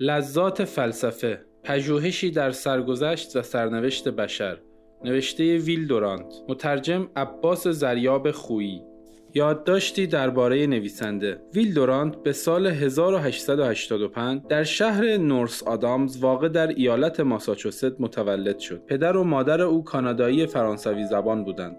لذات فلسفه پژوهشی در سرگذشت و سرنوشت بشر نوشته ویل دورانت مترجم عباس زریاب خویی یادداشتی درباره نویسنده ویل دورانت به سال 1885 در شهر نورس آدامز واقع در ایالت ماساچوست متولد شد. پدر و مادر او کانادایی فرانسوی زبان بودند.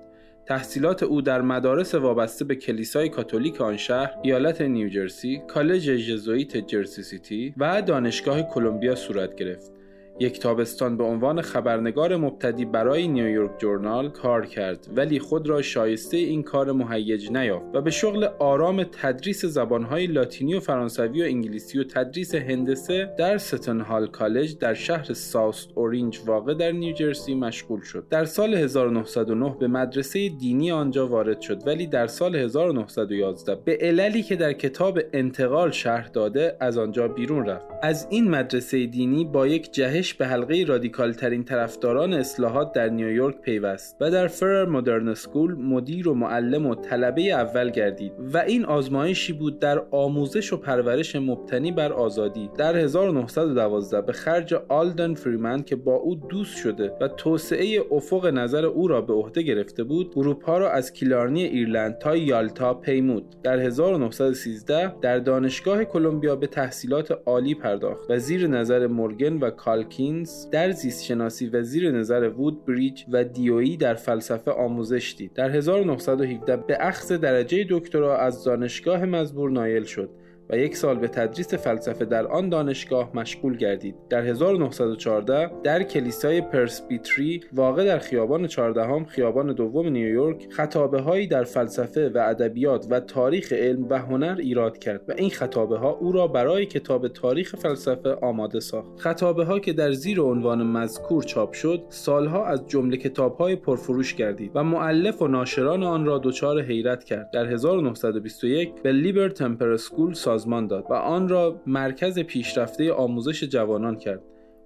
تحصیلات او در مدارس وابسته به کلیسای کاتولیک آن شهر، ایالت نیوجرسی، کالج ژزوئیت جرسی سیتی و دانشگاه کلمبیا صورت گرفت. یک تابستان به عنوان خبرنگار مبتدی برای نیویورک جورنال کار کرد ولی خود را شایسته این کار مهیج نیافت و به شغل آرام تدریس زبانهای لاتینی و فرانسوی و انگلیسی و تدریس هندسه در ستن هال کالج در شهر ساوث اورنج واقع در نیوجرسی مشغول شد. در سال 1909 به مدرسه دینی آنجا وارد شد ولی در سال 1911 به عللی که در کتاب انتقال شرح داده از آنجا بیرون رفت. از این مدرسه دینی با یک جهش به حلقه رادیکال ترین طرفداران اصلاحات در نیویورک پیوست و در فرر مدرن سکول مدیر و معلم و طلبه اول گردید و این آزمایشی بود در آموزش و پرورش مبتنی بر آزادی. در 1912 به خرج آلدن فریمن که با او دوست شده و توسعه افق نظر او را به عهده گرفته بود اروپا را از کلارنی ایرلند تا یالتا پیمود. در 1913 در دانشگاه کلمبیا به تحصیلات عالی پرداخت و زیر نظر مورگن و کالک در زیست شناسی و زیر نظر وود بریج و دیویی در فلسفه آموزش دید. در 1917 به اخذ درجه دکترا از دانشگاه مزبور نایل شد و یک سال به تدریس فلسفه در آن دانشگاه مشغول گردید. در 1914 در کلیسای پرسبیتری واقع در خیابان چهاردهم خیابان دوم نیویورک خطابه هایی در فلسفه و ادبیات و تاریخ علم و هنر ایراد کرد و این خطابه ها او را برای کتاب تاریخ فلسفه آماده ساخت. خطابه ها که در زیر عنوان مذکور چاپ شد سالها از جمله کتاب های پرفروش گردید و معلف و ناشران آن را دچار حیرت کرد. در 1921 به لیبر تمپر سکول سازمان داد و آن را مرکز پیشرفته آموزش جوانان کرد.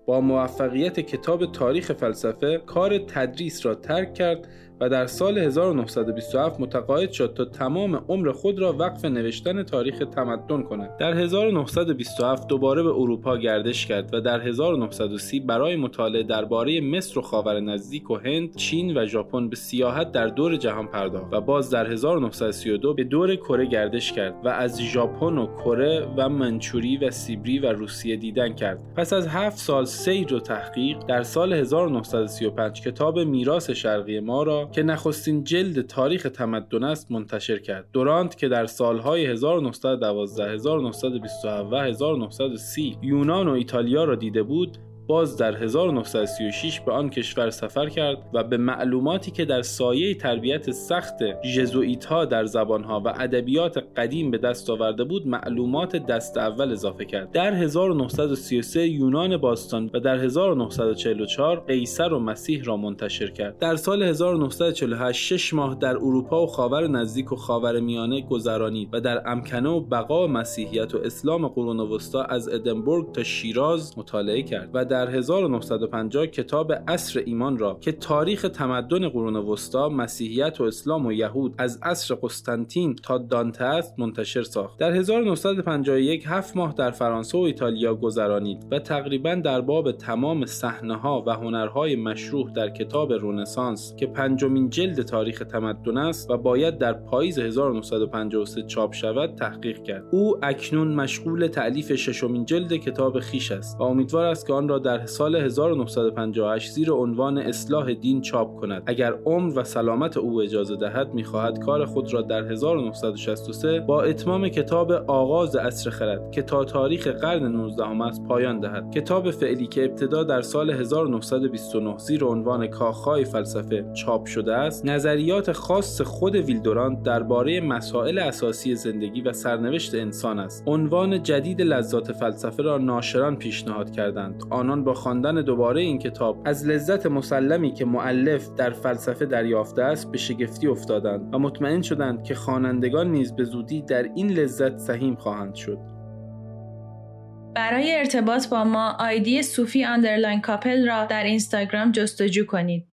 با موفقیت کتاب تاریخ فلسفه کار تدریس را ترک کرد و در سال 1927 متقاعد شد تا تمام عمر خود را وقف نوشتن تاریخ تمدن کند. در 1927 دوباره به اروپا گردش کرد و در 1930 برای مطالعه درباره مصر و خاور نزدیک و هند، چین و ژاپن به سیاحت در دور جهان پرداخت و باز در 1932 به دور کره گردش کرد و از ژاپن و کره و منچوری و سیبری و روسیه دیدن کرد. پس از هفت سال سیر و تحقیق در سال 1935 کتاب میراث شرقی ما را که نخستین جلد تاریخ تمدن است منتشر کرد. دورانت که در سالهای 1912 1927 و 1930 یونان و ایتالیا را دیده بود باز در 1936 به آن کشور سفر کرد و به معلوماتی که در سایه تربیت سخت ژزوئیت ها در زبانها و ادبیات قدیم به دست آورده بود معلومات دست اول اضافه کرد. در 1933 یونان باستان و در 1944 قیصر و مسیح را منتشر کرد. در سال 1948 شش ماه در اروپا و خاور نزدیک و خاور میانه گذرانید و در امکنه و بقا مسیحیت و اسلام قرون وسطا از ادنبورگ تا شیراز مطالعه کرد و در 1950 کتاب اصر ایمان را که تاریخ تمدن قرون وسطا مسیحیت و اسلام و یهود از عصر قسطنطین تا دانته است منتشر ساخت. در 1951 هفت ماه در فرانسه و ایتالیا گذرانید و تقریبا در باب تمام صحنه ها و هنرهای مشروح در کتاب رونسانس که پنجمین جلد تاریخ تمدن است و باید در پاییز 1953 چاپ شود تحقیق کرد. او اکنون مشغول تعلیف ششمین جلد کتاب خیش است و امیدوار است که آن را در سال 1958 زیر عنوان اصلاح دین چاپ کند. اگر عمر و سلامت او اجازه دهد می‌خواهد کار خود را در 1963 با اتمام کتاب آغاز عصر خرد که تا تاریخ قرن 19 است پایان دهد. کتاب فعلی که ابتدا در سال 1929 زیر عنوان کاخهای فلسفه چاپ شده است نظریات خاص خود ویلدورانت درباره مسائل اساسی زندگی و سرنوشت انسان است. عنوان جدید لذات فلسفه را ناشران پیشنهاد کردند. آنان با خواندن دوباره این کتاب از لذت مسلمی که معلف در فلسفه دریافته است به شگفتی افتادند و مطمئن شدند که خوانندگان نیز به زودی در این لذت سهیم خواهند شد. برای ارتباط با ما ID صوفی underline کاپل را در اینستاگرام جستجو کنید.